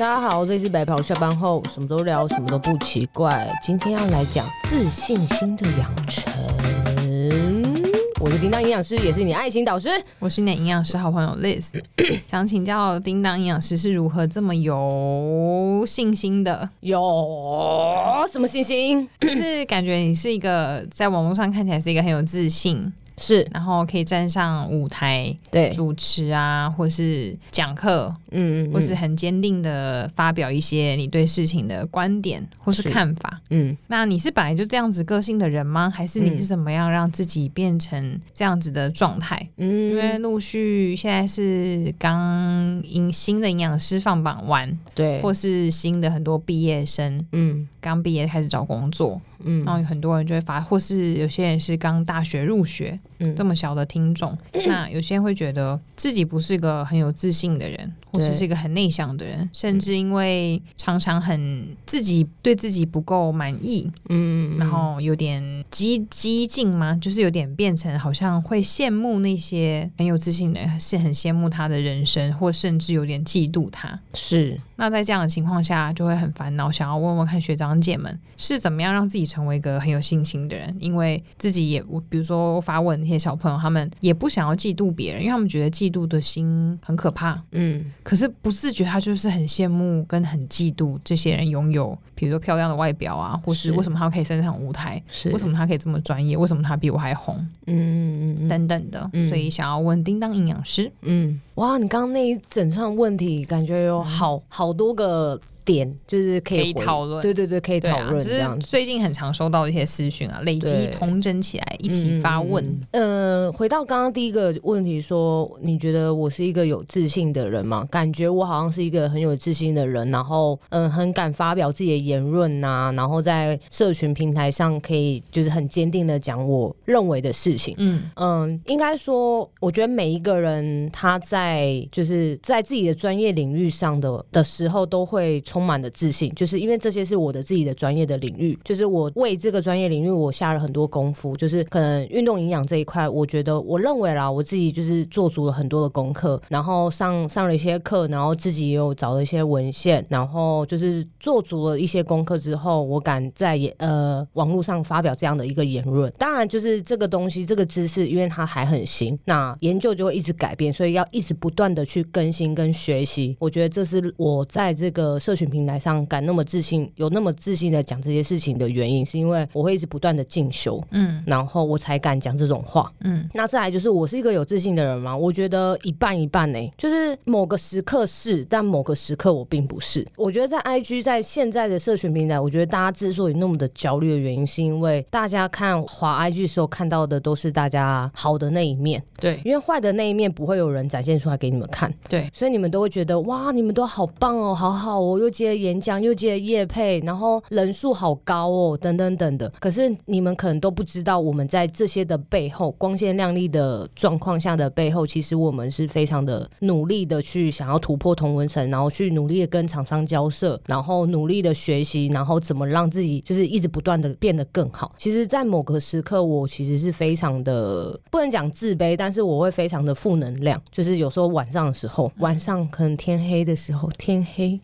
大家好，这里是白袍下班后，什么都聊，什么都不奇怪。今天要来讲自信心的养成。我是叮当营养师，也是你爱情导师。我是你的营养师好朋友 Liz，想请教叮当营养师是如何这么有信心的？有什么信心？就是感觉你是一个在网络上看起来是一个很有自信。是，然后可以站上舞台，对，主持啊，或是讲课，嗯，嗯嗯，或是很坚定的发表一些你对事情的观点或是看法，嗯，那你是本来就这样子个性的人吗？还是你是怎么样让自己变成这样子的状态？嗯，因为陆续现在是刚营新的营养师放榜完，对，或是新的很多毕业生，嗯，刚毕业开始找工作。嗯，然后有很多人就会发，或是有些人是刚大学入学，嗯，这么小的听众，嗯，那有些人会觉得自己不是个很有自信的人，或是是一个很内向的人，甚至因为常常很自己对自己不够满意，嗯，然后有点激激进嘛，就是有点变成好像会羡慕那些很有自信的人，是很羡慕他的人生，或甚至有点嫉妒他。是，那在这样的情况下，就会很烦恼，想要问问看学长姐们是怎么样让自己成为一个很有信心的人，因为自己也，我比如说发问那些小朋友，他们也不想要嫉妒别人，因为他们觉得嫉妒的心很可怕。嗯，可是不自觉他就是很羡慕跟很嫉妒这些人拥有，比如说漂亮的外表啊，或是为什么他可以登上舞台，是。为什么他可以这么专业，为什么他比我还红，嗯嗯嗯。等等的，所以想要问叮当营养师，嗯，哇，你刚刚那一整串问题，感觉有好好多个。点就是可以讨论，对对对，可以讨论。只是最近很常收到一些私讯啊，累积同整起来一起发问。嗯、呃，回到刚刚第一个问题说，说你觉得我是一个有自信的人吗？感觉我好像是一个很有自信的人，然后嗯、呃，很敢发表自己的言论呐、啊，然后在社群平台上可以就是很坚定的讲我认为的事情。嗯嗯、呃，应该说，我觉得每一个人他在就是在自己的专业领域上的的时候都会充满了自信，就是因为这些是我的自己的专业的领域，就是我为这个专业领域我下了很多功夫，就是可能运动营养这一块，我觉得我认为啦，我自己就是做足了很多的功课，然后上上了一些课，然后自己也有找了一些文献，然后就是做足了一些功课之后，我敢在呃网络上发表这样的一个言论。当然，就是这个东西，这个知识，因为它还很新，那研究就会一直改变，所以要一直不断的去更新跟学习。我觉得这是我在这个社群平台上敢那么自信，有那么自信的讲这些事情的原因，是因为我会一直不断的进修，嗯，然后我才敢讲这种话，嗯。那再来就是我是一个有自信的人吗？我觉得一半一半呢、欸，就是某个时刻是，但某个时刻我并不是。我觉得在 IG 在现在的社群平台，我觉得大家之所以那么的焦虑的原因，是因为大家看滑 IG 的时候看到的都是大家好的那一面，对，因为坏的那一面不会有人展现出来给你们看，对，所以你们都会觉得哇，你们都好棒哦，好好哦，又接演讲又接业配，然后人数好高哦，等等等的。可是你们可能都不知道，我们在这些的背后，光鲜亮丽的状况下的背后，其实我们是非常的努力的去想要突破同文层，然后去努力的跟厂商交涉，然后努力的学习，然后怎么让自己就是一直不断的变得更好。其实，在某个时刻，我其实是非常的不能讲自卑，但是我会非常的负能量。就是有时候晚上的时候，晚上可能天黑的时候，天黑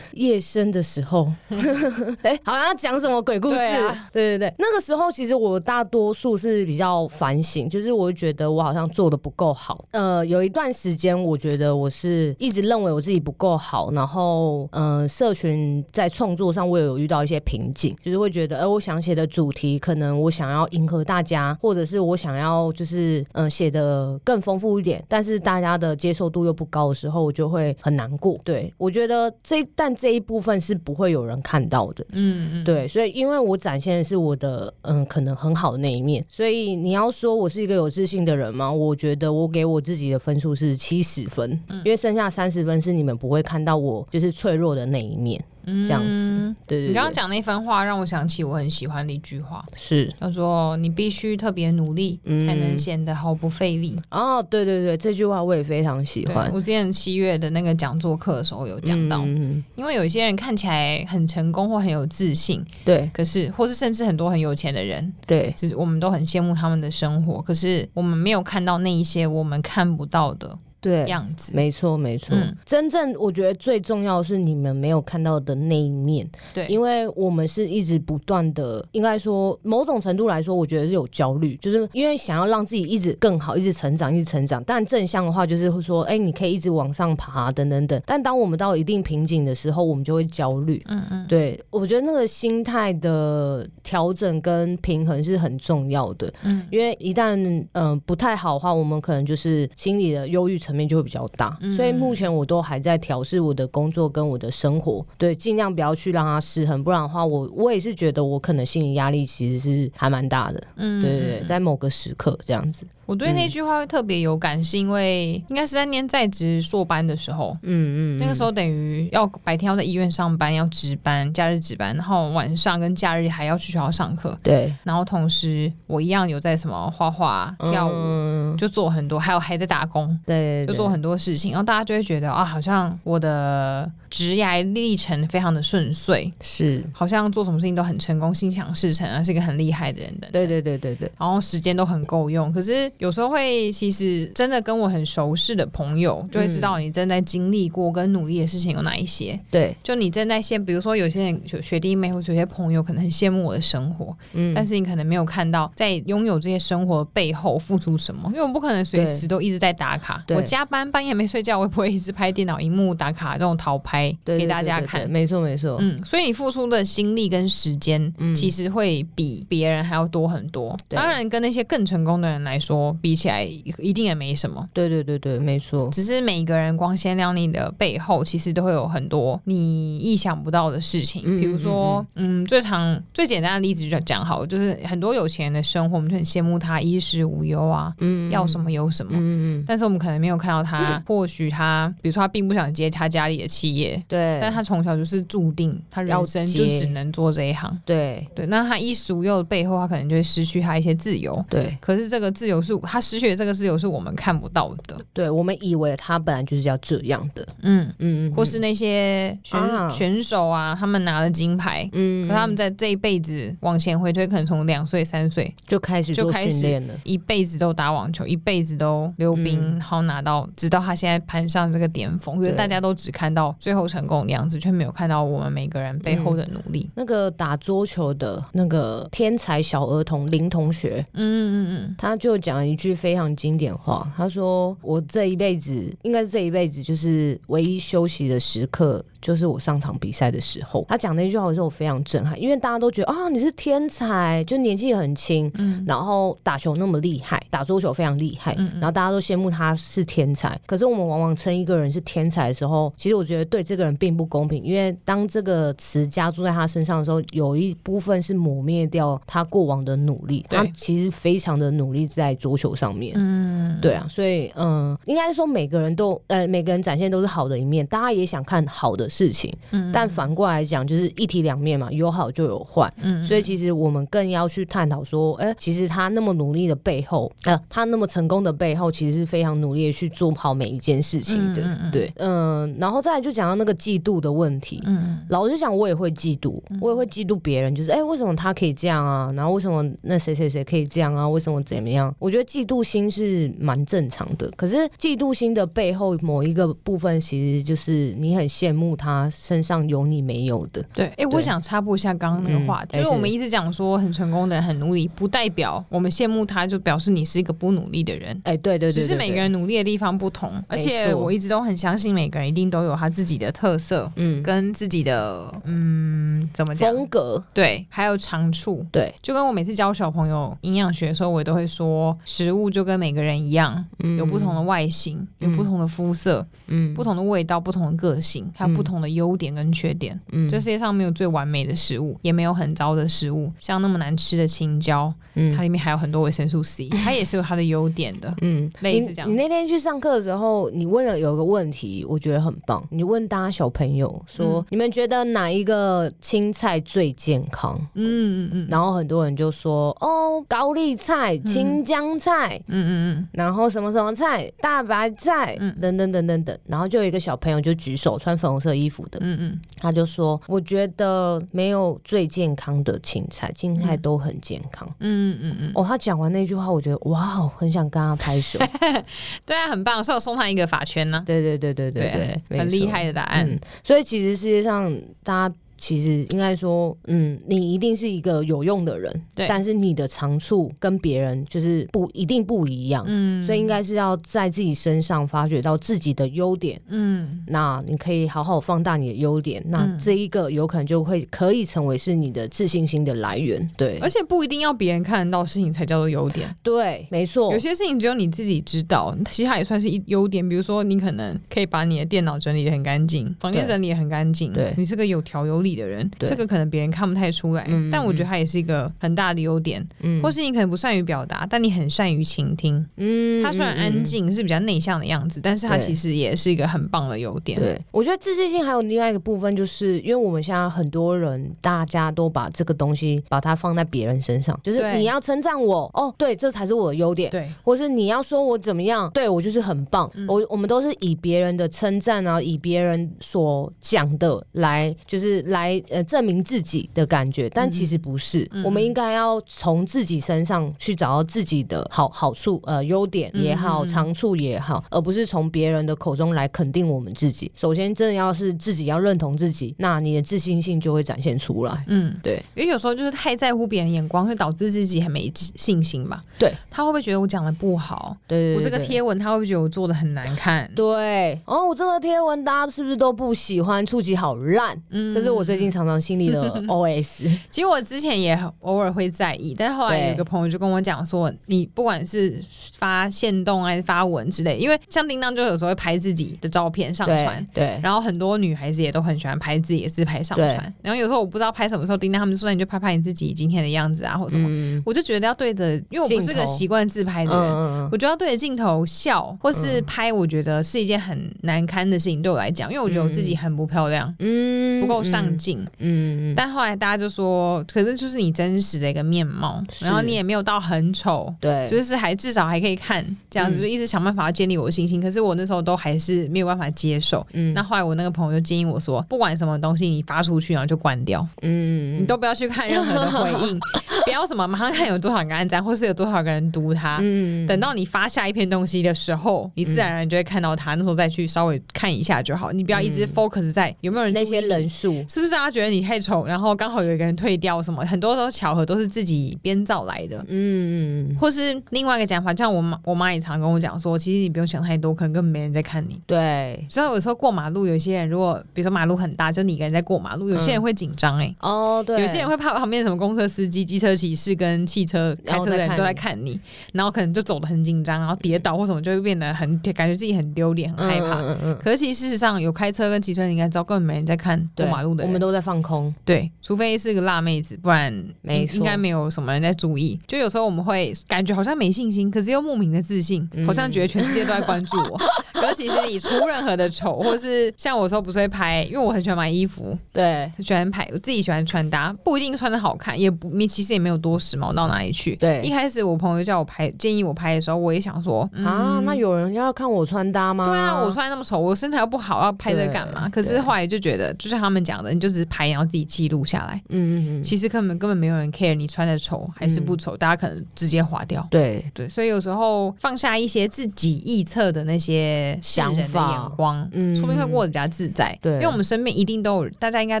夜深的时候，哎，好像要讲什么鬼故事？对啊，对对对，那个时候其实我大多数是比较反省，就是我觉得我好像做的不够好。呃，有一段时间，我觉得我是一直认为我自己不够好，然后，呃，社群在创作上我也有遇到一些瓶颈，就是会觉得，哎，我想写的主题，可能我想要迎合大家，或者是我想要就是，呃，写的更丰富一点，但是大家的接受度又不高的时候，我就会很难过。对，我觉得这，但这一部分是不会有人看到的。嗯嗯，对，所以因为我展现的是我的，嗯，可能很好的那一面，所以你要说我是一个有自信的人吗？我觉得我给我自己的分数是七十分，因为剩下三十分是你们不会看到我就是脆弱的那一面。嗯，这样子，对对，对。你刚刚讲那番话，让我想起我很喜欢的一句话，是叫做“你必须特别努力，才能显得毫不费力。嗯”哦，对对对，这句话我也非常喜欢。我之前七月的那个讲座课的时候有讲到，嗯，因为有一些人看起来很成功或很有自信，对，可是或是甚至很多很有钱的人，对，就是我们都很羡慕他们的生活，可是我们没有看到那一些我们看不到的。对样子。没错，没错。嗯、真正我觉得最重要的是你们没有看到的那一面。对，因为我们是一直不断的，应该说某种程度来说，我觉得是有焦虑，就是因为想要让自己一直更好，一直成长，一直成长。但正向的话，就是会说，哎，你可以一直往上爬，等等等。但当我们到一定瓶颈的时候，我们就会焦虑。嗯嗯，对，我觉得那个心态的调整跟平衡是很重要的。嗯，因为一旦嗯、呃、不太好的话，我们可能就是心理的忧郁层面就会比较大。嗯，所以目前我都还在调试我的工作跟我的生活，对，尽量不要去让它失衡，不然的话我，我我也是觉得我可能心理压力其实是还蛮大的。嗯，对对对，在某个时刻这样子。我对那句话会特别有感，是因为应该是在念在职硕班的时候，嗯嗯，那个时候等于要白天要在医院上班，要值班，假日值班，然后晚上跟假日还要去学校上课，对，然后同时我一样有在什么画画、跳舞，嗯、就做很多，还有还在打工，对，对，对，就做很多事情，然后大家就会觉得啊，好像我的职涯历程非常的顺遂，是，好像做什么事情都很成功，心想事成啊，是一个很厉害的人的，对对对对对，然后时间都很够用，可是。有时候会，其实真的跟我很熟识的朋友，就会知道你正在经历过跟努力的事情有哪一些。对，就你正在羡，比如说有些人学学弟妹或者有些朋友可能很羡慕我的生活，嗯，但是你可能没有看到在拥有这些生活背后付出什么，因为我不可能随时都一直在打卡。我加班半夜没睡觉，我也不会一直拍电脑荧幕打卡这种淘拍给大家看。没错没错，嗯，所以你付出的心力跟时间，其实会比别人还要多很多。当然，跟那些更成功的人来说。比起来一定也没什么，对对对对，没错。只是每个人光鲜亮丽的背后，其实都会有很多你意想不到的事情。比如说，嗯，最常最简单的例子就讲好了，就是很多有钱人的生活，我们就很羡慕他衣食无忧啊，嗯，要什么有什么，嗯，但是我们可能没有看到他，或许他，比如说他并不想接他家里的企业，对，但他从小就是注定他人生就只能做这一行，对对。那他衣食无忧的背后，他可能就会失去他一些自由，对。可是这个自由是。他失去的这个自由是我们看不到的，对，我们以为他本来就是要这样的，嗯嗯嗯，或是那些选、啊、选手啊，他们拿了金牌，嗯，可他们在这一辈子往前回推，可能从两岁三岁就开始做训练了，一辈子都打网球，一辈子都溜冰，嗯、然后拿到，直到他现在攀上这个巅峰，可是大家都只看到最后成功的样子，却没有看到我们每个人背后的努力。嗯、那个打桌球的那个天才小儿童林同学，嗯嗯嗯，他就讲。一句非常经典话，他说：“我这一辈子，应该是这一辈子，就是唯一休息的时刻。”就是我上场比赛的时候，他讲那句话的时候，我非常震撼，因为大家都觉得啊，你是天才，就年纪很轻，嗯，然后打球那么厉害，打桌球非常厉害，嗯，然后大家都羡慕他是天才。可是我们往往称一个人是天才的时候，其实我觉得对这个人并不公平，因为当这个词加注在他身上的时候，有一部分是抹灭掉他过往的努力。他其实非常的努力在桌球上面，嗯，对啊，所以嗯，应该说每个人都呃，每个人展现都是好的一面，大家也想看好的事情，嗯，但反过来讲，就是一体两面嘛，有好就有坏，嗯，所以其实我们更要去探讨说，哎、欸，其实他那么努力的背后，呃，他那么成功的背后，其实是非常努力的去做好每一件事情的，对，嗯，然后再来就讲到那个嫉妒的问题，嗯，老实讲，我也会嫉妒，我也会嫉妒别人，就是哎、欸，为什么他可以这样啊？然后为什么那谁谁谁可以这样啊？为什么怎么样？我觉得嫉妒心是蛮正常的，可是嫉妒心的背后某一个部分，其实就是你很羡慕。他身上有你没有的，对，哎、欸，我想插播一下刚刚那个话题，嗯、就是我们一直讲说很成功的人很努力，不代表我们羡慕他，就表示你是一个不努力的人。哎、欸，对对对，只是每个人努力的地方不同，而且我一直都很相信每个人一定都有他自己的特色，嗯，跟自己的嗯怎么讲？风格，对，还有长处，对，就跟我每次教小朋友营养学的时候，我也都会说，食物就跟每个人一样，嗯、有不同的外形，有不同的肤色，嗯，不同的味道，不同的个性，还有不同。不同的优点跟缺点，嗯，这世界上没有最完美的食物，也没有很糟的食物。像那么难吃的青椒，嗯，它里面还有很多维生素 C，它也是有它的优点的，嗯，类似这样。你，你那天去上课的时候，你问了有个问题，我觉得很棒。你问大家小朋友说，嗯、你们觉得哪一个青菜最健康？嗯嗯嗯，然后很多人就说，哦，高丽菜、青江菜，嗯嗯嗯，然后什么什么菜，大白菜，嗯，等等等等等。然后就有一个小朋友就举手，穿粉红色衣衣服的，嗯嗯，他就说，我觉得没有最健康的青菜，青菜都很健康，嗯嗯嗯。哦，他讲完那句话，我觉得哇，很想跟他拍手。对啊，很棒，所以我送他一个法圈呢。对对对对对对，很厉害的答案。所以其实世界上大家。其实应该说，嗯，你一定是一个有用的人，对。但是你的长处跟别人就是不一定不一样，嗯。所以应该是要在自己身上发掘到自己的优点，嗯。那你可以好好放大你的优点，那这一个有可能就会可以成为是你的自信心的来源，对。而且不一定要别人看得到事情才叫做优点，对，没错。有些事情只有你自己知道，其实它也算是一优点。比如说，你可能可以把你的电脑整理得很干净，房间整理得很干净，对。你是个有条有理的人，这个。可能别人看不太出来，嗯、但我觉得他也是一个很大的优点。嗯，或是你可能不善于表达，但你很善于倾听。嗯，他虽然安静，是比较内向的样子，嗯、但是他其实也是一个很棒的优点。对，我觉得自信心还有另外一个部分，就是因为我们现在很多人，大家都把这个东西把它放在别人身上，就是你要称赞我哦，对，这才是我的优点。对，或是你要说我怎么样，对我就是很棒。嗯、我我们都是以别人的称赞啊，以别人所讲的来，就是来呃证明。自己的感觉，但其实不是。嗯、我们应该要从自己身上去找到自己的好好处，呃，优点也好，长处也好，而不是从别人的口中来肯定我们自己。首先，真的要是自己要认同自己，那你的自信心就会展现出来。嗯，对。因为有时候就是太在乎别人眼光，会导致自己很没信心吧？对。他会不会觉得我讲的不好？对，我这个贴文，他会不会觉得我做的很难看？对。哦，我这个贴文大家是不是都不喜欢？触及好烂。嗯，这是我最近常常心里。的 OS，其实我之前也偶尔会在意，但是后来有个朋友就跟我讲说，你不管是发现动还是发文之类，因为像叮当就有时候会拍自己的照片上传，对，然后很多女孩子也都很喜欢拍自己的自拍上传，然后有时候我不知道拍什么时候，叮当他们就说，你就拍拍你自己今天的样子啊，或者什么，我就觉得要对着，因为我不是个习惯自拍的人，我觉得要对着镜头笑或是拍，我觉得是一件很难堪的事情对我来讲，因为我觉得我自己很不漂亮，嗯，不够上镜，嗯。但后来大家就说，可是就是你真实的一个面貌，然后你也没有到很丑，对，就是还至少还可以看这样子，就一直想办法要建立我的信心。可是我那时候都还是没有办法接受。嗯，那后来我那个朋友就建议我说，不管什么东西你发出去然后就关掉，嗯，你都不要去看任何的回应，不要什么马上看有多少个按赞，或是有多少个人读它。嗯，等到你发下一篇东西的时候，你自然而然就会看到它，那时候再去稍微看一下就好。你不要一直 focus 在有没有人那些人数，是不是大家觉得你太丑？然后刚好有一个人退掉什么，很多都巧合，都是自己编造来的。嗯嗯，或是另外一个讲法，像我妈，我妈也常跟我讲说，其实你不用想太多，可能根本没人在看你。对，所以有时候过马路，有些人如果比如说马路很大，就你一个人在过马路，有些人会紧张哎。哦，对，有些人会怕旁边什么公车司机、机车骑士跟汽车开车的人都在看你，然后可能就走得很紧张，然后跌倒或什么就会变得很感觉自己很丢脸、很害怕。嗯嗯。可是其实事实上，有开车跟骑车，你应该知道根本没人在看过马路的们都在放空。对。除非是个辣妹子，不然没应该没有什么人在注意。就有时候我们会感觉好像没信心，可是又莫名的自信，好像觉得全世界都在关注我。可是其实你出任何的丑，或是像我说不是会拍，因为我很喜欢买衣服，对，很喜欢拍，我自己喜欢穿搭，不一定穿的好看，也不，你其实也没有多时髦到哪里去。对，一开始我朋友叫我拍，建议我拍的时候，我也想说啊，那有人要看我穿搭吗？对啊，我穿那么丑，我身材又不好，要拍这干嘛？可是后来就觉得，就像他们讲的，你就只是拍，然后自己记录。下来，嗯嗯嗯，其实根本根本没有人 care 你穿的丑还是不丑，大家可能直接划掉。对对，所以有时候放下一些自己臆测的那些想法、眼光，嗯，说不定会过得比较自在。对，因为我们身边一定都有，大家应该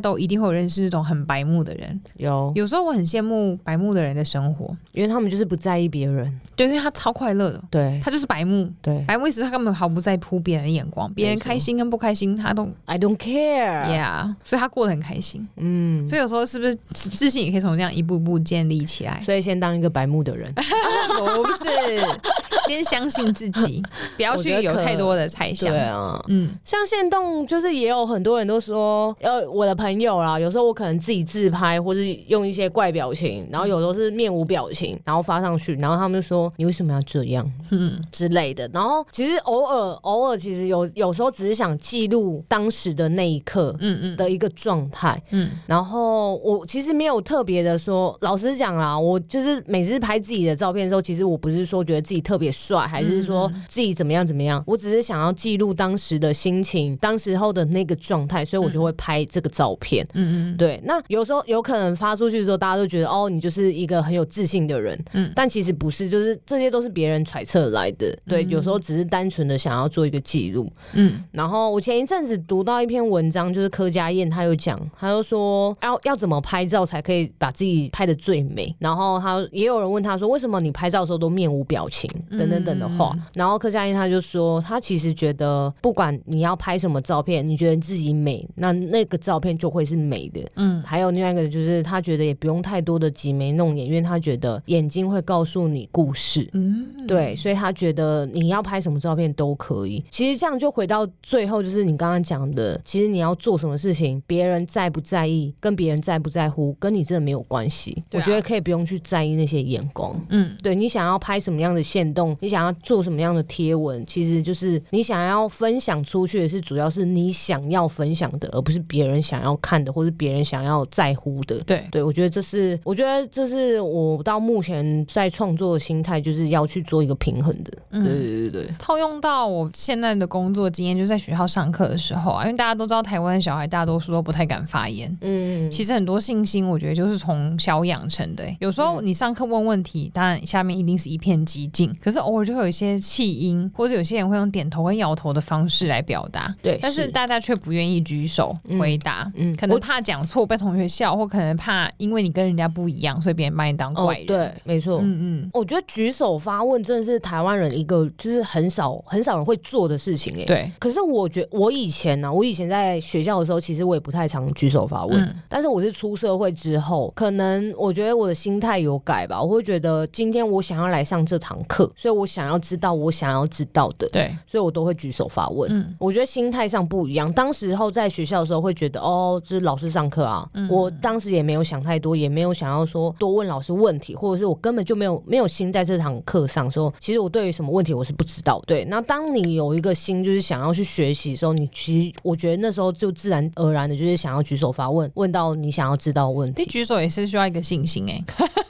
都一定会有认识那种很白目的人。有，有时候我很羡慕白目的人的生活，因为他们就是不在意别人。对，因为他超快乐的。对，他就是白目。对，白目意思他根本毫不在乎别人的眼光，别人开心跟不开心他都 I don't care。Yeah，所以他过得很开心。嗯，所以。有时候是不是自信也可以从这样一步步建立起来？所以先当一个白目的人，不是 先相信自己，不要去有太多的猜想。对啊，嗯，像现动就是也有很多人都说，呃，我的朋友啦，有时候我可能自己自拍，或是用一些怪表情，然后有时候是面无表情，然后发上去，然后他们就说你为什么要这样，嗯之类的。然后其实偶尔偶尔，其实有有时候只是想记录当时的那一刻，嗯嗯的一个状态，嗯，然后。哦，我其实没有特别的说，老实讲啦，我就是每次拍自己的照片的时候，其实我不是说觉得自己特别别帅，还是说自己怎么样怎么样？我只是想要记录当时的心情，当时候的那个状态，所以我就会拍这个照片。嗯嗯，对。那有时候有可能发出去的时候，大家都觉得哦，你就是一个很有自信的人。嗯，但其实不是，就是这些都是别人揣测来的。对，有时候只是单纯的想要做一个记录。嗯，然后我前一阵子读到一篇文章，就是柯佳燕她有讲，她就说要要怎么拍照才可以把自己拍的最美。然后她也有人问她说，为什么你拍照的时候都面无表情等等等的话。然后柯佳嬿他就说，他其实觉得不管你要拍什么照片，你觉得自己美，那那个照片就会是美的。嗯，还有另外一个就是他觉得也不用太多的挤眉弄眼，因为他觉得眼睛会告诉你故事。嗯，对，所以他觉得你要拍什么照片都可以。其实这样就回到最后，就是你刚刚讲的，其实你要做什么事情，别人在不在意，跟别人在不在乎，跟你真的没有关系。我觉得可以不用去在意那些眼光。嗯，对，你想要拍什么样的线动，你想要做什么样的贴文，其实就是你想要分享出去的是，主要是你想要分享的，而不是别人想要看的，或是别人想要在乎的。对，对，我觉得这是，我觉得这是我到目前在创作的心态，就是要去做一个平衡的。嗯，对对对对。套用到我现在的工作经验，就是在学校上课的时候啊，因为大家都知道台湾小孩大多数都不太敢发言。嗯，其实很多信心，我觉得就是从小养成的。有时候你上课问问题，当然下面一定是一片寂静，可是偶尔就会有一些气音，或者有些人会用点头跟摇头的方式来表达。对，但是大家却不愿意举手回答。嗯，可能怕讲错被同学笑，或可能怕因为你跟人家不一样，所以别人把你当怪人。对，没错。嗯嗯，我觉得举手发问真的是台湾人一个就是很少很少人会做的事情。哎，对。可是我觉得我以前呢，我以前在学校的时候，其实我也不太常举手发问。但是我是出社会之后，可能我觉得我的心态有改吧。我会觉得今天我想要来上这堂课，所以我想要知道我想要知道的。对，所以我都会举手发问。嗯，我觉得心态上不一样。当时候在学校的时候会觉得，哦，这是老师上课啊。我当时也没有想太多，也没有想要说多问老师问题，或者是我根本就没有没有心在这堂课上说，其实我对于什么问题我是不知道。对，那当你有一个心就是想要去学习的时候，你其实我觉得那时候就自然而然的就是想要举手发问，问到你想要知道的问题。你举手也是需要一个信心哎、欸，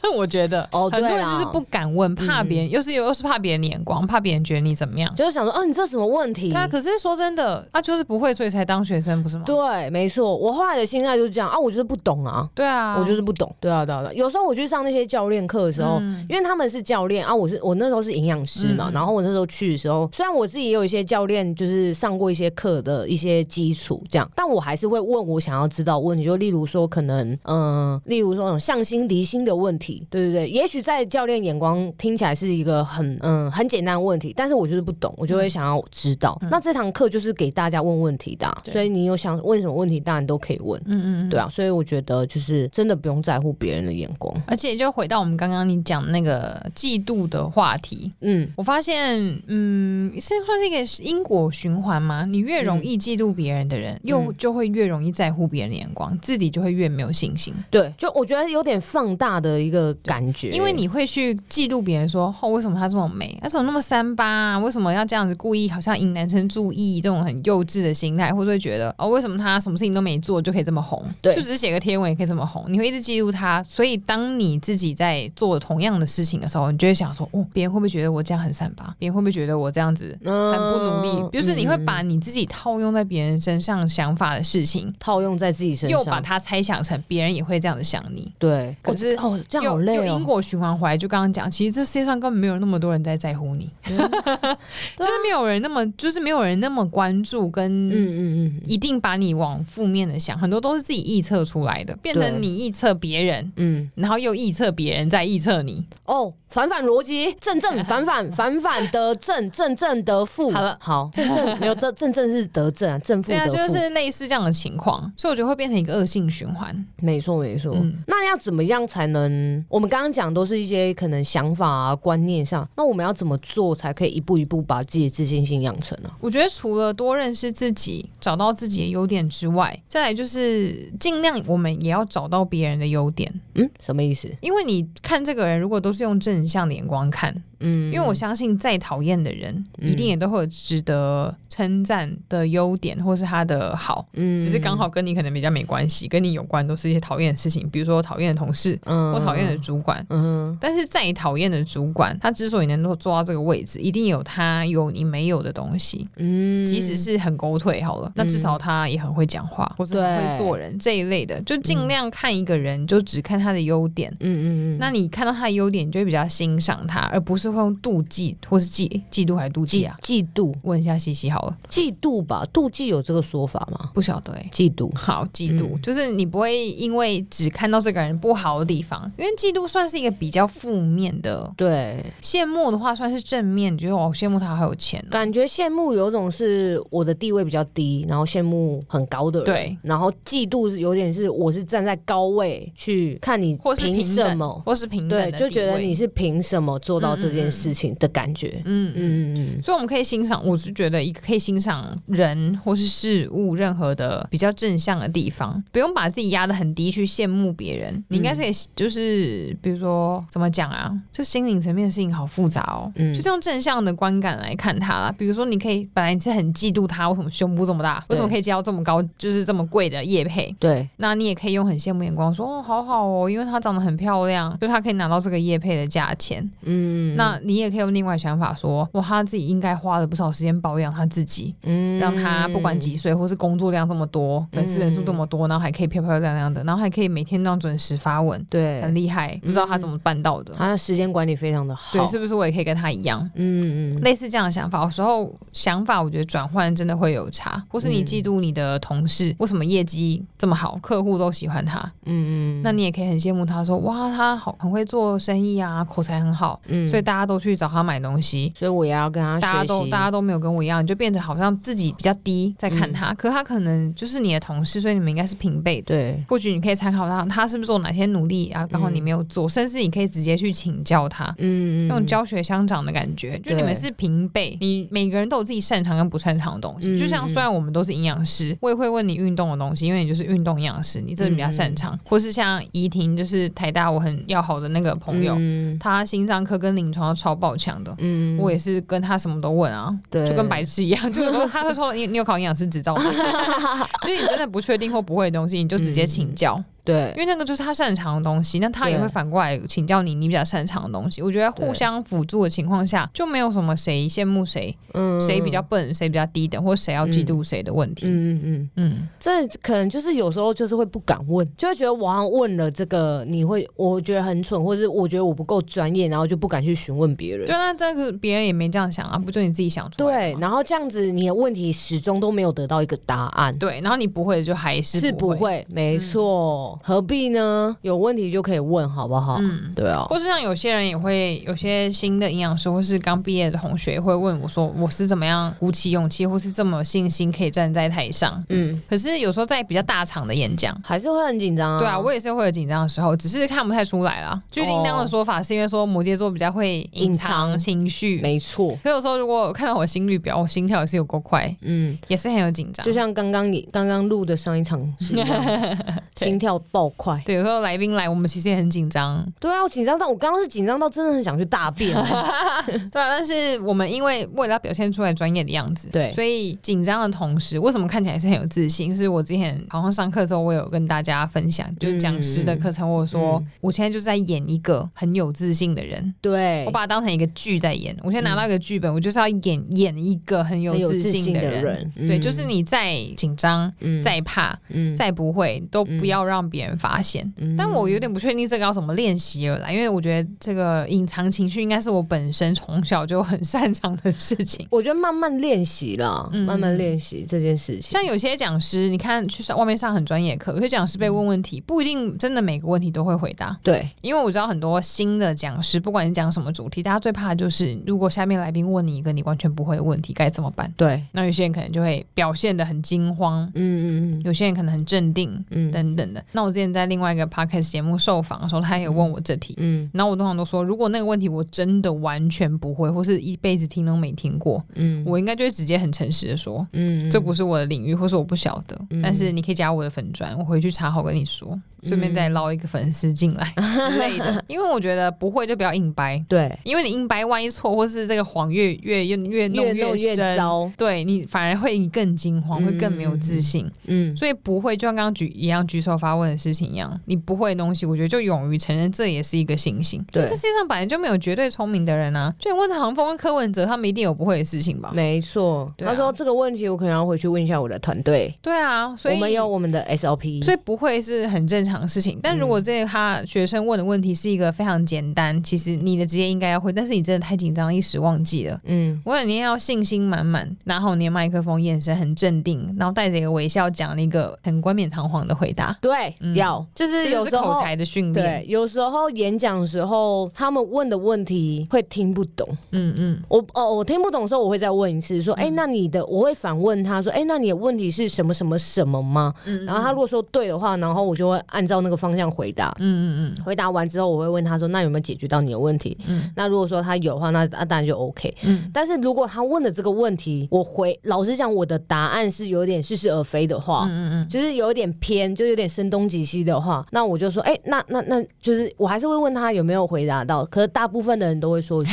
我觉得哦，很多人就是不敢问，怕别人，又是又是怕别人眼光，怕别人觉得你怎么样，就是想说，哦，你这什么问题？对啊，可是说真的，啊，就是不会，所以才当学生，不是吗？对，没错，我后来的心态就是这样啊，我就是不懂啊，对啊，我就是不懂，对啊，对啊，对啊。有时候我去上那些教练课的时候，嗯、因为他们是教练啊，我是我那时候是营养师嘛，嗯、然后我那时候去的时候，虽然我自己也有一些教练，就是上过一些课的一些基础这样，但我还是会问我想要知道问题，就例如说可能，嗯、呃，例如说那种向心离心的问题，对对对，也许在教练眼光听起来是一个很嗯很简单的问题，但是我就是不懂，我就会想要知道。嗯、那这堂课就是给大家问问题的、啊，所以你有想问什么问题，当然都可以问，嗯嗯嗯，对啊，所以我觉得就是真的不用在乎别人的眼光，而且就回到我们刚刚你讲那个嫉妒的话题，嗯，我发现，嗯，是算是一个因果循环吗？你越容易嫉妒别人的人，嗯、又就会越容易在乎别人的眼光，自己就会越没有信心。对，就我觉得有点放大的一个感觉，因为你会去嫉妒别人说，哦，为什么她这么美？她怎么那么三八啊？为什么要这样子故意好像引男生注意？这种很幼稚的心态，或者会觉得哦，为什么她什么事情都没做就可以这么红？对，就只是写个贴文也可以这么红？你会一直嫉妒她，所以当你自己在做同样的事情的时候，你就会想说，哦，别人会不会觉得我这样很三八？别人会不会觉得我这样子很不努力？嗯、就是你会把你自己套用在别人身上想法的事情套用在自己身上，又把它猜想成别人也会这样子想你。对，可是哦，这样好累哦。因果循环回来，就刚刚讲，其实这世界上根本没有那么多人在在乎你，嗯、就是没有人那么，就是没有人那么关注跟嗯嗯嗯，一定把你往负面的想，很多都是自己臆测出来的，变成你臆测别人，嗯，然后又臆测别人在臆测你。哦，反反逻辑，正正 反反反反得正，正正得负。好了，好，正正没有正正正是得正啊，正负得负，就是类似这样的情况，所以我觉得会变成一个恶性循环。没错，没错。嗯、那要怎么样才能？我们刚刚讲都是一些可能想法啊、观念上，那我们要怎么做才可以一步一步把自己的自信心养成呢？我觉得除了多认识自己、找到自己的优点之外，再来就是尽量我们也要找到别人的优点。嗯，什么意思？因为你看这个人，如果都是用正向的眼光看。嗯，因为我相信再讨厌的人，一定也都会有值得称赞的优点，或是他的好，嗯，只是刚好跟你可能比较没关系，跟你有关都是一些讨厌的事情，比如说讨厌的同事，嗯，或讨厌的主管，嗯，但是再讨厌的主管，他之所以能够做到这个位置，一定有他有你没有的东西，嗯，即使是很狗腿好了，那至少他也很会讲话，或是很会做人这一类的，就尽量看一个人就只看他的优点，嗯嗯嗯，那你看到他的优点，你就会比较欣赏他，而不是会用妒忌或是嫉嫉妒还是妒忌啊？嫉妒，问一下西西好了，嫉妒吧，妒忌有这个说法吗？不晓得哎，嫉妒，好，嫉妒。就是你不会因为只看到这个人不好的地方，因为嫉妒算是一个比较负面的，对，羡慕的话算是正面，觉得我羡慕他还有钱，感觉羡慕有种是我的地位比较低，然后羡慕很高的人，对，然后嫉妒是有点是我是站在高位去看你，或是凭什么，或是平等，对，就觉得你是凭什么做到这件事情的感觉，嗯嗯嗯，所以我们可以欣赏，我是觉得一个可以欣赏人或是事物任何的比较正向的地方，不用把自己压得很低去羡慕别人，你应该是就是比如说怎么讲啊，这心灵层面的事情好复杂哦，嗯，就是用正向的观感来看它啦，比如说你可以本来你是很嫉妒他为什么胸部这么大，为什么可以接到这么高，就是这么贵的叶配，对，那你也可以用很羡慕眼光说哦，好好哦，因为他长得很漂亮，就他可以拿到这个叶配的价钱，嗯，那你也可以用另外想法说，哇，他自己应该花了不少时间保养他自己，嗯，让他不管几岁或是工作量这么多，粉丝人数这么多，然后还可以漂漂亮亮的，然后还可以每天这样准时发文，对，很厉害，不知道他怎么办到的，他的时间管理非常的好，对，是不是我也可以跟他一样？嗯嗯，类似这样的想法，有时候想法我觉得转换真的会有差，或是你嫉妒你的同事为什么业绩这么好，客户都喜欢他，嗯嗯，那你也可以很羡慕他说，哇，他好很会做生意啊，口才很好，嗯，所以大家都去找他买东西，所以我也要跟他，大家都大家都没有跟我一样，你就变成好像自己比较低在看他，可他可能就是你的同事，所以你们应该是平辈，对，或许你可以参考他，他是不是做哪些努力啊？刚好你没有做，甚至你可以直接去请教他，嗯，那种教学相长的感觉，就你们是平辈，你每个人都有自己擅长跟不擅长的东西，就像虽然我们都是营养师，我也会问你运动的东西，因为你就是运动营养师，你这比较擅长，或是像怡婷，就是台大我很要好的那个朋友，他心脏科跟临床都超爆强的，嗯，我也是跟他什么都问啊，对，就跟白痴一样，就是说他会说你你有考营养师执照吗？就是你真的不确定或不会的东西，你就直接请教。对，因为那个就是他擅长的东西，那他也会反过来请教你你比较擅长的东西。我觉得互相辅助的情况下，就没有什么谁羡慕谁，嗯，谁比较笨，谁比较低等，或谁要嫉妒谁的问题。嗯嗯嗯嗯，这可能就是有时候就是会不敢问，就会觉得我好像问了这个，你会我觉得很蠢，或者是我觉得我不够专业，然后就不敢去询问别人。就那这个别人也没这样想啊，不就你自己想出来？对，然后这样子你的问题始终都没有得到一个答案。对，然后你不会就还是是不会，没错，何必呢？有问题就可以问，好不好？嗯，对啊。或是像有些人也会，有些新的营养师或是刚毕业的同学会问我说：“我是怎么样鼓起勇气，或是这么有信心可以站在台上？”嗯，可是有时候在比较大场的演讲，还是会很紧张啊。对啊，我也是会有紧张的时候，只是看不太出来啦。据叮当的说法是因为说摩羯座比较会隐藏情绪，没错。所以有时候如果看到我心率表，我心跳也是有够快，嗯，也是很有紧张。就像刚刚你刚刚录的上一场是一样，心跳爆快。对。有时候来宾来，我们其实也很紧张。对啊，我紧张到我刚刚是紧张到真的很想去大便。对啊，但是我们因为为了要表现出来专业的样子，对，所以紧张的同时，为什么看起来是很有自信？是我之前好像上课的时候，我有跟大家分享，就是讲师的课程，我说、嗯、我现在就是在演一个很有自信的人。对，我把它当成一个剧在演。我现在拿到一个剧本，嗯、我就是要演演一个很有自信的人。的人嗯、对，就是你再紧张、嗯、再怕、嗯、再不会，都不要让别人发现。但我有点不确定这个要怎么练习而来，因为我觉得这个隐藏情绪应该是我本身从小就很擅长的事情。我觉得慢慢练习了，嗯、慢慢练习这件事情。像有些讲师，你看去上外面上很专业课，有些讲师被问问题，不一定真的每个问题都会回答。对，因为我知道很多新的讲师，不管你讲什么主题，大家最怕的就是如果下面来宾问你一个你完全不会的问题，该怎么办？对，那有些人可能就会表现的很惊慌，嗯嗯嗯，有些人可能很镇定，嗯，等等的。那那我之前在另外一个 podcast 节目受访的时候，他也问我这题，嗯，然后我通常都说，如果那个问题我真的完全不会，或是一辈子听都没听过，嗯，我应该就会直接很诚实的说，嗯，这不是我的领域，或是我不晓得，嗯，但是你可以加我的粉砖，我回去查好跟你说。顺便再捞一个粉丝进来 之类的，因为我觉得不会就不要硬掰。对，因为你硬掰，万一错，或是这个谎越越越越弄越深，越越糟，对你反而会更惊慌，会更没有自信。嗯，所以不会就像刚刚举一样举手发问的事情一样，你不会的东西，我觉得就勇于承认，这也是一个信心。对，这世界上本来就没有绝对聪明的人啊。就你问唐风跟柯文哲，他们一定有不会的事情吧？没错，他说这个问题，我可能要回去问一下我的团队。对啊，所以我们有我们的 SOP，所以不会是很正常的事情。但如果我这他学生问的问题是一个非常简单，其实你的职业应该要会，但是你真的太紧张，一时忘记了。嗯，我肯定要信心满满，拿好你的麦克风，眼神很镇定，然后带着一个微笑讲了一个很冠冕堂皇的回答。对，嗯、要就是有时候口才的训练。对，有时候演讲的时候，他们问的问题会听不懂。嗯嗯，我哦，我听不懂的时候，我会再问一次，说，哎、嗯欸，那你的，我会反问他说，哎、欸，那你的问题是什么什么什么吗？然后他如果说对的话，然后我就会按照那个方向回。答，嗯嗯嗯，回答完之后，我会问他说：“那有没有解决到你的问题？”嗯，那如果说他有的话，那那当然就 OK。嗯，但是如果他问的这个问题，我回老实讲，我的答案是有点似是而非的话，嗯嗯嗯，就是有点偏，就有点声东击西的话，那我就说：“哎、那那那就是我还是会问他有没有回答到。”可是大部分的人都会说有，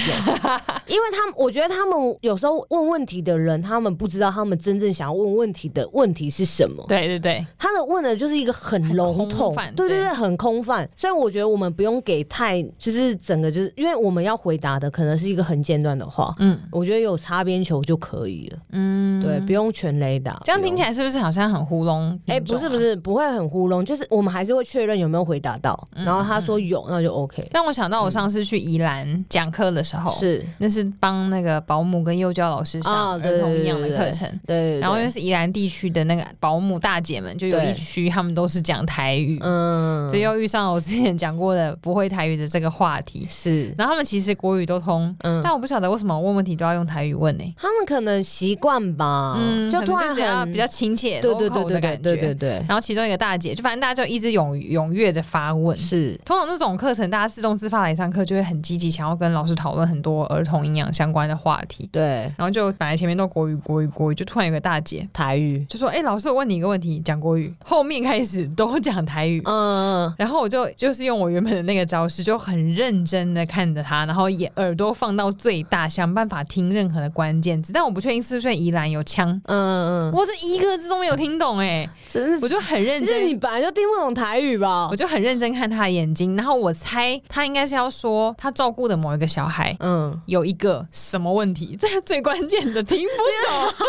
因为他们我觉得他们有时候问问题的人，他们不知道他们真正想要问问题的问题是什么。对对对，他的问的就是一个很笼统，对对对，很。空泛，所以我觉得我们不用给太，就是整个就是，因为我们要回答的可能是一个很简短的话，嗯，我觉得有擦边球就可以了，嗯，对，不用全雷打。这样听起来是不是好像很糊弄？哎、欸，不是不是，不会很糊弄，就是我们还是会确认有没有回答到，然后他说有，那就 OK。让我想到我上次去宜兰讲课的时候，是那是帮那个保姆跟幼教老师上儿童营养的课程，对，对，对，对，然后因为是宜兰地区的那个保姆大姐们，就有一区他们都是讲台语，嗯，所以。又遇上了我之前讲过的不会台语的这个话题，是，然后他们其实国语都通，嗯，但我不晓得为什么问问题都要用台语问呢、欸？他们可能习惯吧，嗯，就突然就是要比较亲切、对对对对对对对。然后其中一个大姐，就反正大家就一直踊踊跃的发问，是。通常这种课程，大家自动自发来上课，就会很积极，想要跟老师讨论很多儿童营养相关的话题，对。然后就本来前面都国语国语国语，就突然有个大姐台语，就说：“哎、欸，老师，我问你一个问题，讲国语。”后面开始都讲台语，嗯。然后我就就是用我原本的那个招式，就很认真的看着他，然后也耳朵放到最大，想办法听任何的关键词。但我不确定是不是宜兰有腔，嗯嗯，我这一个字都没有听懂哎、我就很认真。你本来就听不懂台语吧？我就很认真看他的眼睛，然后我猜他应该是要说他照顾的某一个小孩，嗯，有一个什么问题，这最关键的听不懂。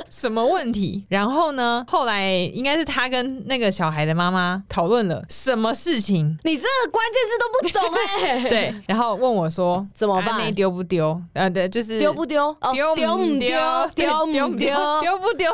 什么问题。然后呢，后来应该是他跟那个小孩的妈妈讨论了什么事情，你这个关键字都不懂哎、欸。对，然后问我说怎么办？丢不丢？呃，对，就是丢不丢？丢丢不丢？丢不丢？丢不丢？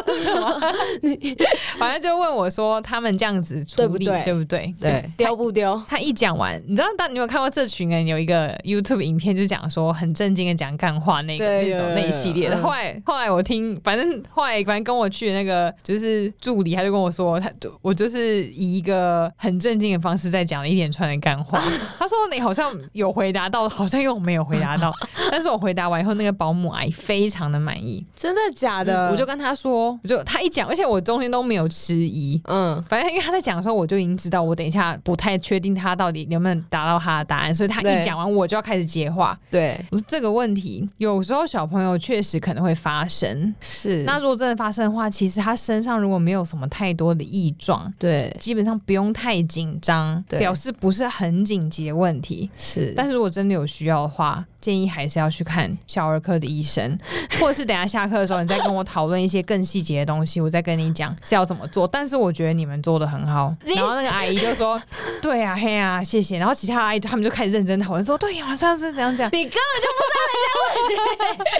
反正就问我说他们这样子处理对不对？对不对？对，丢不丢？他一讲完，你知道，当你有看过这群人有一个 YouTube 影片，就讲说很正经的讲干话那个那种那一系列的。后来后来我听，反正后来反正跟我去的那个就是助理，他就跟我说，他我就是以一个很正经的方式在讲了一连串的干话。他说你好像有回答到，好像又没有回答到。但是我回答完以后，那个保姆阿姨非常的满意。真的假的？嗯，我就跟他说，我就他一讲，而且我中间都没有迟疑。嗯，反正因为他在讲的时候，我就已经知道，我等一下不太确定他到底能不能达到他的答案，所以他一讲完，我就要开始接话。对，我说这个问题有时候小朋友确实可能会发生。是，那如果真的发生的话，其实他身上如果没有什么太多的异状，对，基本上不用太紧张，表示不是很紧急的问题。是，但是如果真的有需要的话，建议还是要去看小儿科的医生，或者是等下下课的时候，你再跟我讨论一些更细节的东西，我再跟你讲是要怎么做。但是我觉得你们做的很好。然后那个阿姨就说：“对啊，嘿啊，谢谢。”然后其他阿姨他们就开始认真讨论，说：“对呀，上次怎样怎样。”你根本就不知道人家问题，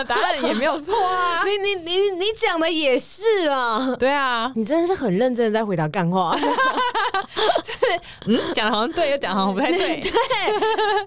的答案也没有错啊。你你你你讲的也是啊。对啊，你真的是很认真的在回答干话。就是嗯，讲的好像对，又讲的好像不太对。对，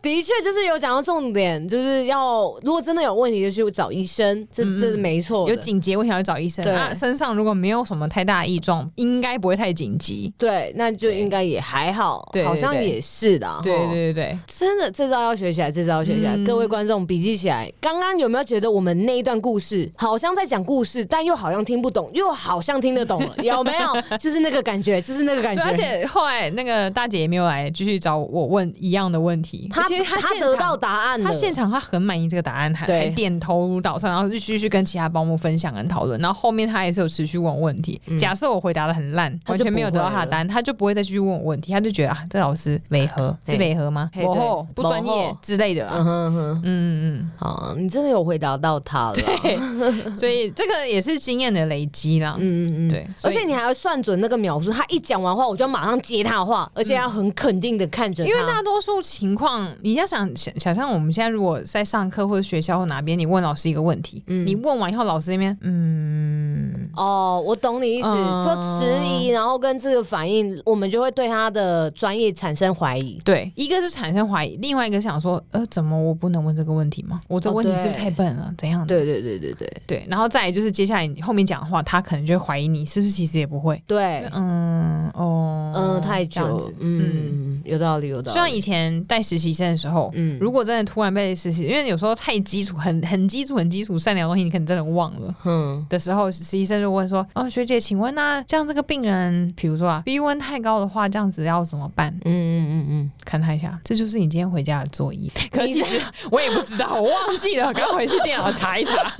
的确就是有。讲到重点，就是要如果真的有问题，就去找医生，这这是没错。有紧急问题要去找医生。对，身上如果没有什么太大异状，应该不会太紧急。对，那就应该也还好。好像也是的。对对对对，真的这招要学起来，这招要学起来。各位观众笔记起来。刚刚有没有觉得我们那一段故事好像在讲故事，但又好像听不懂，又好像听得懂了？有没有？就是那个感觉，就是那个感觉。而且后来那个大姐也没有来继续找我问一样的问题，她她得到答案了，她现场她很满意这个答案，还还点头如捣蒜，然后就继续跟其他保姆分享跟讨论。然后后面她也是有持续问问题。假设我回答的很烂，完全没有得到她的答案，她就不会再继续问我问题，她就觉得啊，这老师违和是违和吗？不后不专业之类的。嗯哼哼，嗯嗯，好，你真的有回答到她了。对，所以这个也是经验的累积啦。嗯嗯嗯，对，而且你还要算准那个秒数，他一讲完话，我就要马上接他的话，而且要很肯定的看着。因为大多数情况，你要想想想象我们现在如果在上课或者学校或哪边，你问老师一个问题，嗯、你问完以后，老师那边，嗯，哦，我懂你意思，就迟疑，然后跟这个反应，我们就会对他的专业产生怀疑。对，一个是产生怀疑，另外一个想说，呃，怎么我不能问这个问题吗？我这问题是不是太笨了？怎样的？对对对对对对，然后再来就是接下来你后面讲的话，他可能就会怀疑你是不是其实也不会。对，嗯，哦，嗯，太久了，嗯，有道理，有道理。就像以前带实习生的时候，嗯，如果真的突然被实习，因为有时候太基础、很很基础、很基础、善良的东西，你可能真的忘了。嗯，的时候，实习生就问说：“哦，学姐，请问那这样这个病人，比如说啊，B 温太高的话，这样子要怎么办？”嗯嗯嗯嗯，看他一下，这就是你今天回家的作业。可是我也不知道，我忘记了，刚回去电脑查一查。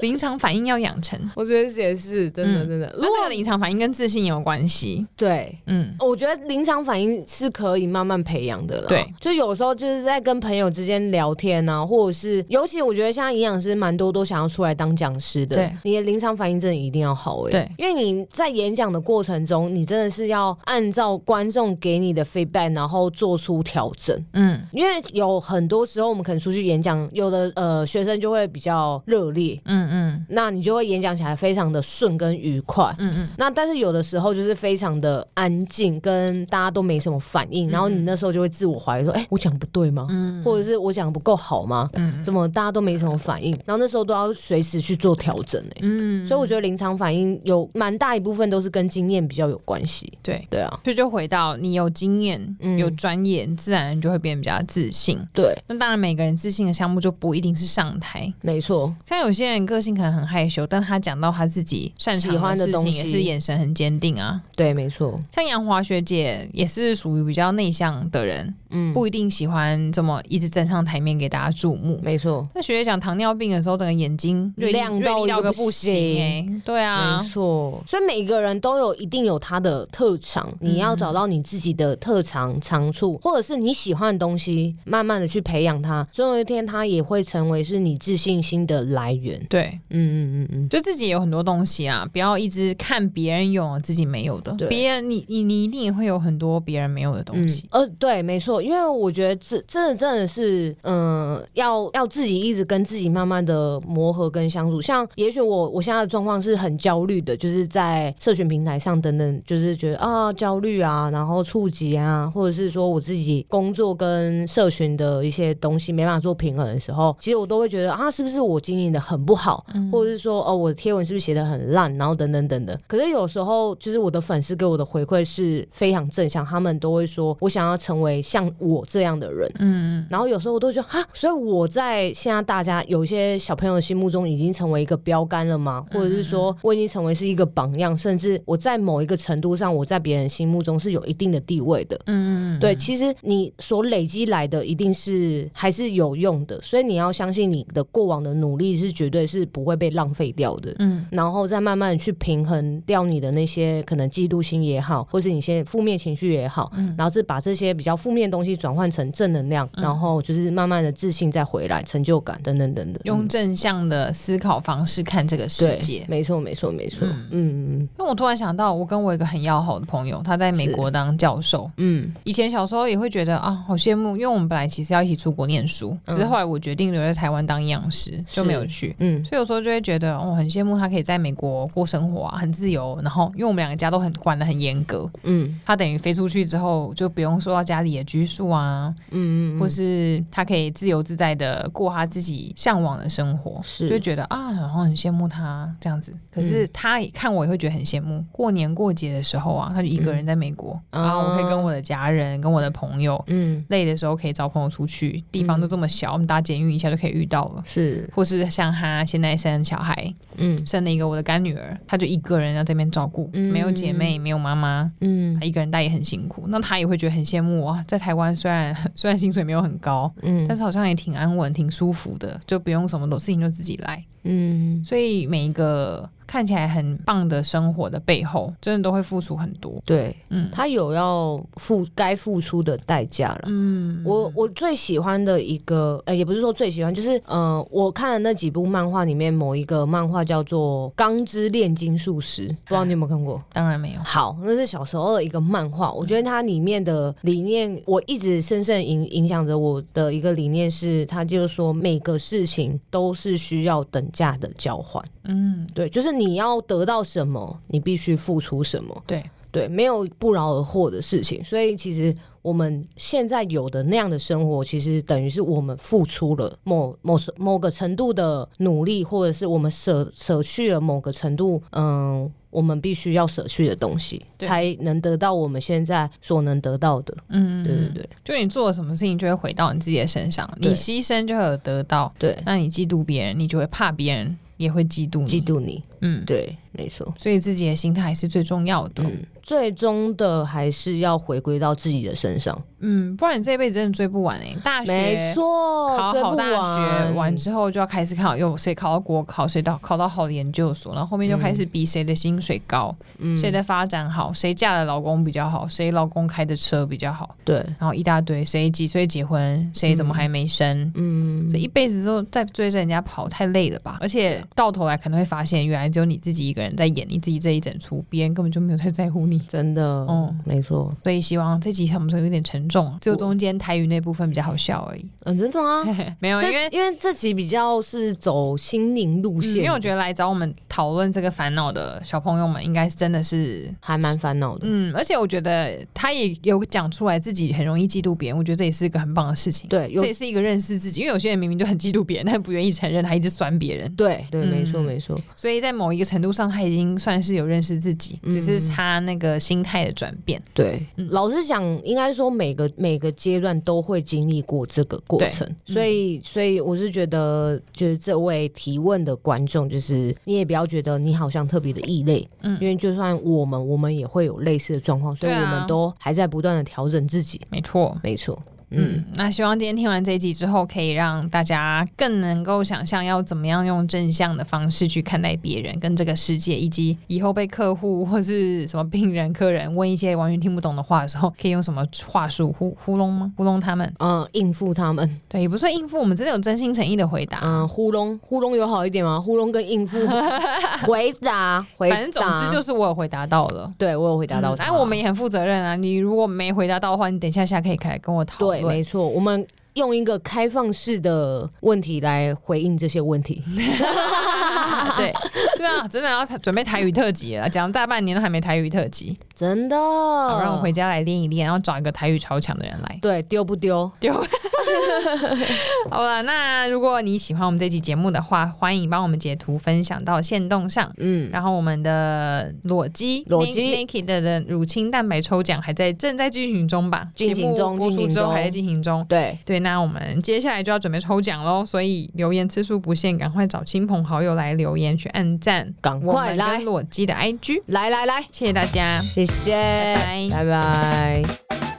临场反应要养成，我觉得也是真的，真的。如果临场反应跟自信有关系，对，嗯，我觉得临场反应是可以慢慢培养的了。对，就有时候就是在跟朋友之间聊天啊，或者是，尤其我觉得现在营养师蛮多都想要出来当讲师的。对，你的临场反应真的一定要好哎。对，因为你在演讲的过程中，你真的是要按照观众给你的 feedback，然后做出调整。嗯，因为有很多时候我们可能出去演讲，有的呃学生就会比较热烈。嗯。嗯，那你就会演讲起来非常的顺跟愉快。嗯嗯，那但是有的时候就是非常的安静，跟大家都没什么反应，然后你那时候就会自我怀疑说，哎、欸，我讲不对吗？嗯，或者是我讲不够好吗？嗯，怎么大家都没什么反应？然后那时候都要随时去做调整。哎，嗯，所以我觉得临场反应有蛮大一部分都是跟经验比较有关系。对对啊，所以就回到你有经验、嗯有专业，自然就会变得比较自信。对，那当然每个人自信的项目就不一定是上台。没错，像有些人个性可能很害羞，但他讲到他自己擅长的事情，也是眼神很坚定啊。对，没错。像杨华学姐也是属于比较内向的人，嗯，不一定喜欢这么一直站上台面给大家注目。没错。那学姐讲糖尿病的时候，整个眼睛亮到一个不行。欸、对啊，没错。所以每个人都有一定有他的特长，你要找到你自己的特长长处，或者是你喜欢的东西，慢慢的去培养它，总有一天它也会成为是你自信心的来源。对，嗯。嗯嗯嗯，就自己有很多东西啊，不要一直看别人有自己没有的。别人，你你你一定也会有很多别人没有的东西。嗯、呃，对，没错，因为我觉得这真的真的是，嗯、呃，要要自己一直跟自己慢慢的磨合跟相处。像也许我我现在的状况是很焦虑的，就是在社群平台上等等，就是觉得啊焦虑啊，然后触及啊，或者是说我自己工作跟社群的一些东西没办法做平衡的时候，其实我都会觉得啊，是不是我经营的很不好，嗯、或者是说哦，我的贴文是不是写的很烂，然后等等等等。可是有时候，就是我的粉丝给我的回馈是非常正向，他们都会说我想要成为像我这样的人。嗯，然后有时候我都觉得啊，所以我在现在大家有一些小朋友的心目中已经成为一个标杆了吗？或者是说我已经成为是一个榜样，甚至我在某一个程度上，我在别人心目中是有一定的地位的。嗯嗯，对，其实你所累积来的一定是还是有用的，所以你要相信你的过往的努力是绝对是不会被浪费掉的，嗯，然后再慢慢的去平衡掉你的那些可能嫉妒心也好，或是你一些负面情绪也好，嗯，然后是把这些比较负面的东西转换成正能量，嗯、然后就是慢慢的自信再回来，成就感等等等等，用正向的思考方式看这个世界，没错没错没错，嗯。嗯。嗯。因为我突然想到，我跟我一个很要好的朋友，他在美国当教授，嗯，以前小时候也会觉得啊，好羡慕，因为我们本来其实要一起出国念书，只是后来我决定留在台湾当营养师，就没有去，嗯，所以有时候就会觉得。哦很羡慕他可以在美国过生活啊，很自由。然后，因为我们两个家都很管得很严格，嗯，他等于飞出去之后就不用受到家里的拘束啊，嗯，或是他可以自由自在的过他自己向往的生活，是。就觉得啊，然后很羡慕他这样子。可是他看我也会觉得很羡慕。过年过节的时候啊，他就一个人在美国，然后我可以跟我的家人、跟我的朋友，嗯，累的时候可以找朋友出去，地方都这么小，我们搭捷运一下就可以遇到了。是，或是像他现在生小孩，嗯，生了一个我的干女儿，他就一个人要这边照顾，没有姐妹，没有妈妈，嗯，他一个人带也很辛苦。那他也会觉得很羡慕啊，在台湾虽然 虽然薪水没有很高，嗯，但是好像也挺安稳、挺舒服的，就不用什么都事情都自己来，嗯，所以每一个。看起来很棒的生活的背后，真的都会付出很多。对，嗯，他有要付该付出的代价了。嗯，我我最喜欢的一个，呃，也不是说最喜欢，就是呃，我看的那几部漫画里面，某一个漫画叫做《钢之炼金术师》，不知道你有没有看过？当然没有。好，那是小时候的一个漫画，我觉得它里面的理念，我一直深深影影响着我的一个理念是，它就是说每个事情都是需要等价的交换。嗯，对，就是你。你要得到什么，你必须付出什么。对对，没有不劳而获的事情。所以其实我们现在有的那样的生活，其实等于是我们付出了某某某个程度的努力，或者是我们舍舍去了某个程度，嗯，我们必须要舍去的东西，才能得到我们现在所能得到的。嗯，对对对，就你做了什么事情，就会回到你自己的身上。你牺牲就会有得到。对，那你嫉妒别人，你就会怕别人。也会嫉妒你，嫉妒你，嗯，对，没错，所以自己的心态还是最重要的。嗯。最终的还是要回归到自己的身上，嗯，不然你这一辈子真的追不完哎、欸。大学没错，考好大学完之后就要开始看，有谁考到国考，谁到考到好的研究所，然后后面就开始比谁的薪水高，谁、嗯、的发展好，谁嫁的老公比较好，谁老公开的车比较好，对，然后一大堆，谁几岁结婚，谁怎么还没生，嗯，这一辈子都在追着人家跑，太累了吧？而且到头来可能会发现，原来只有你自己一个人在演你自己这一整出，别人根本就没有太在乎你。真的，嗯，没错，所以希望这集我们说有点沉重，就中间台语那部分比较好笑而已。嗯，真的吗？没有，因为因为这集比较是走心灵路线，因为我觉得来找我们讨论这个烦恼的小朋友们，应该是真的是还蛮烦恼的。嗯，而且我觉得他也有讲出来自己很容易嫉妒别人，我觉得这也是一个很棒的事情。对，这也是一个认识自己，因为有些人明明就很嫉妒别人，但不愿意承认，他一直酸别人。对对，没错没错。所以在某一个程度上，他已经算是有认识自己，只是他那个心。态的转变，对，嗯、老实讲，应该说每个每个阶段都会经历过这个过程，对。所以，所以我是觉得，就是这位提问的观众，就是你也不要觉得你好像特别的异类，嗯，因为就算我们，我们也会有类似的状况，所以我们都还在不断的调整自己，没错，没错。嗯，那希望今天听完这一集之后，可以让大家更能够想象要怎么样用正向的方式去看待别人跟这个世界，以及以后被客户或是什么病人、客人问一些完全听不懂的话的时候，可以用什么话术糊糊弄吗？糊弄他们？嗯，应付他们？对，也不算应付，我们真的有真心诚意的回答。嗯，糊弄糊弄有好一点吗？糊弄跟应付 回答，回答，反正总之就是我有回答到了，对我有回答到。但我们也很负责任啊，你如果没回答到的话，你等一下下可以开跟我讨论。没错，我们用一个开放式的问题来回应这些问题。对，是啊，真的要准备台语特辑了，讲了大半年都还没台语特辑，真的。好，让我回家来练一练，然后找一个台语超强的人来。对，丢不丢？丢。好了，那如果你喜欢我们这期节目的话，欢迎帮我们截图分享到线动上。嗯，然后我们的裸肌裸肌 Naked 的乳清蛋白抽奖还在正在进行中吧？进行中，播出之后还在进行中。对对，那我们接下来就要准备抽奖喽，所以留言次数不限，赶快找亲朋好友来留言去按赞，赶快来裸机的 IG，来来来，谢谢大家，谢谢，拜拜。拜拜。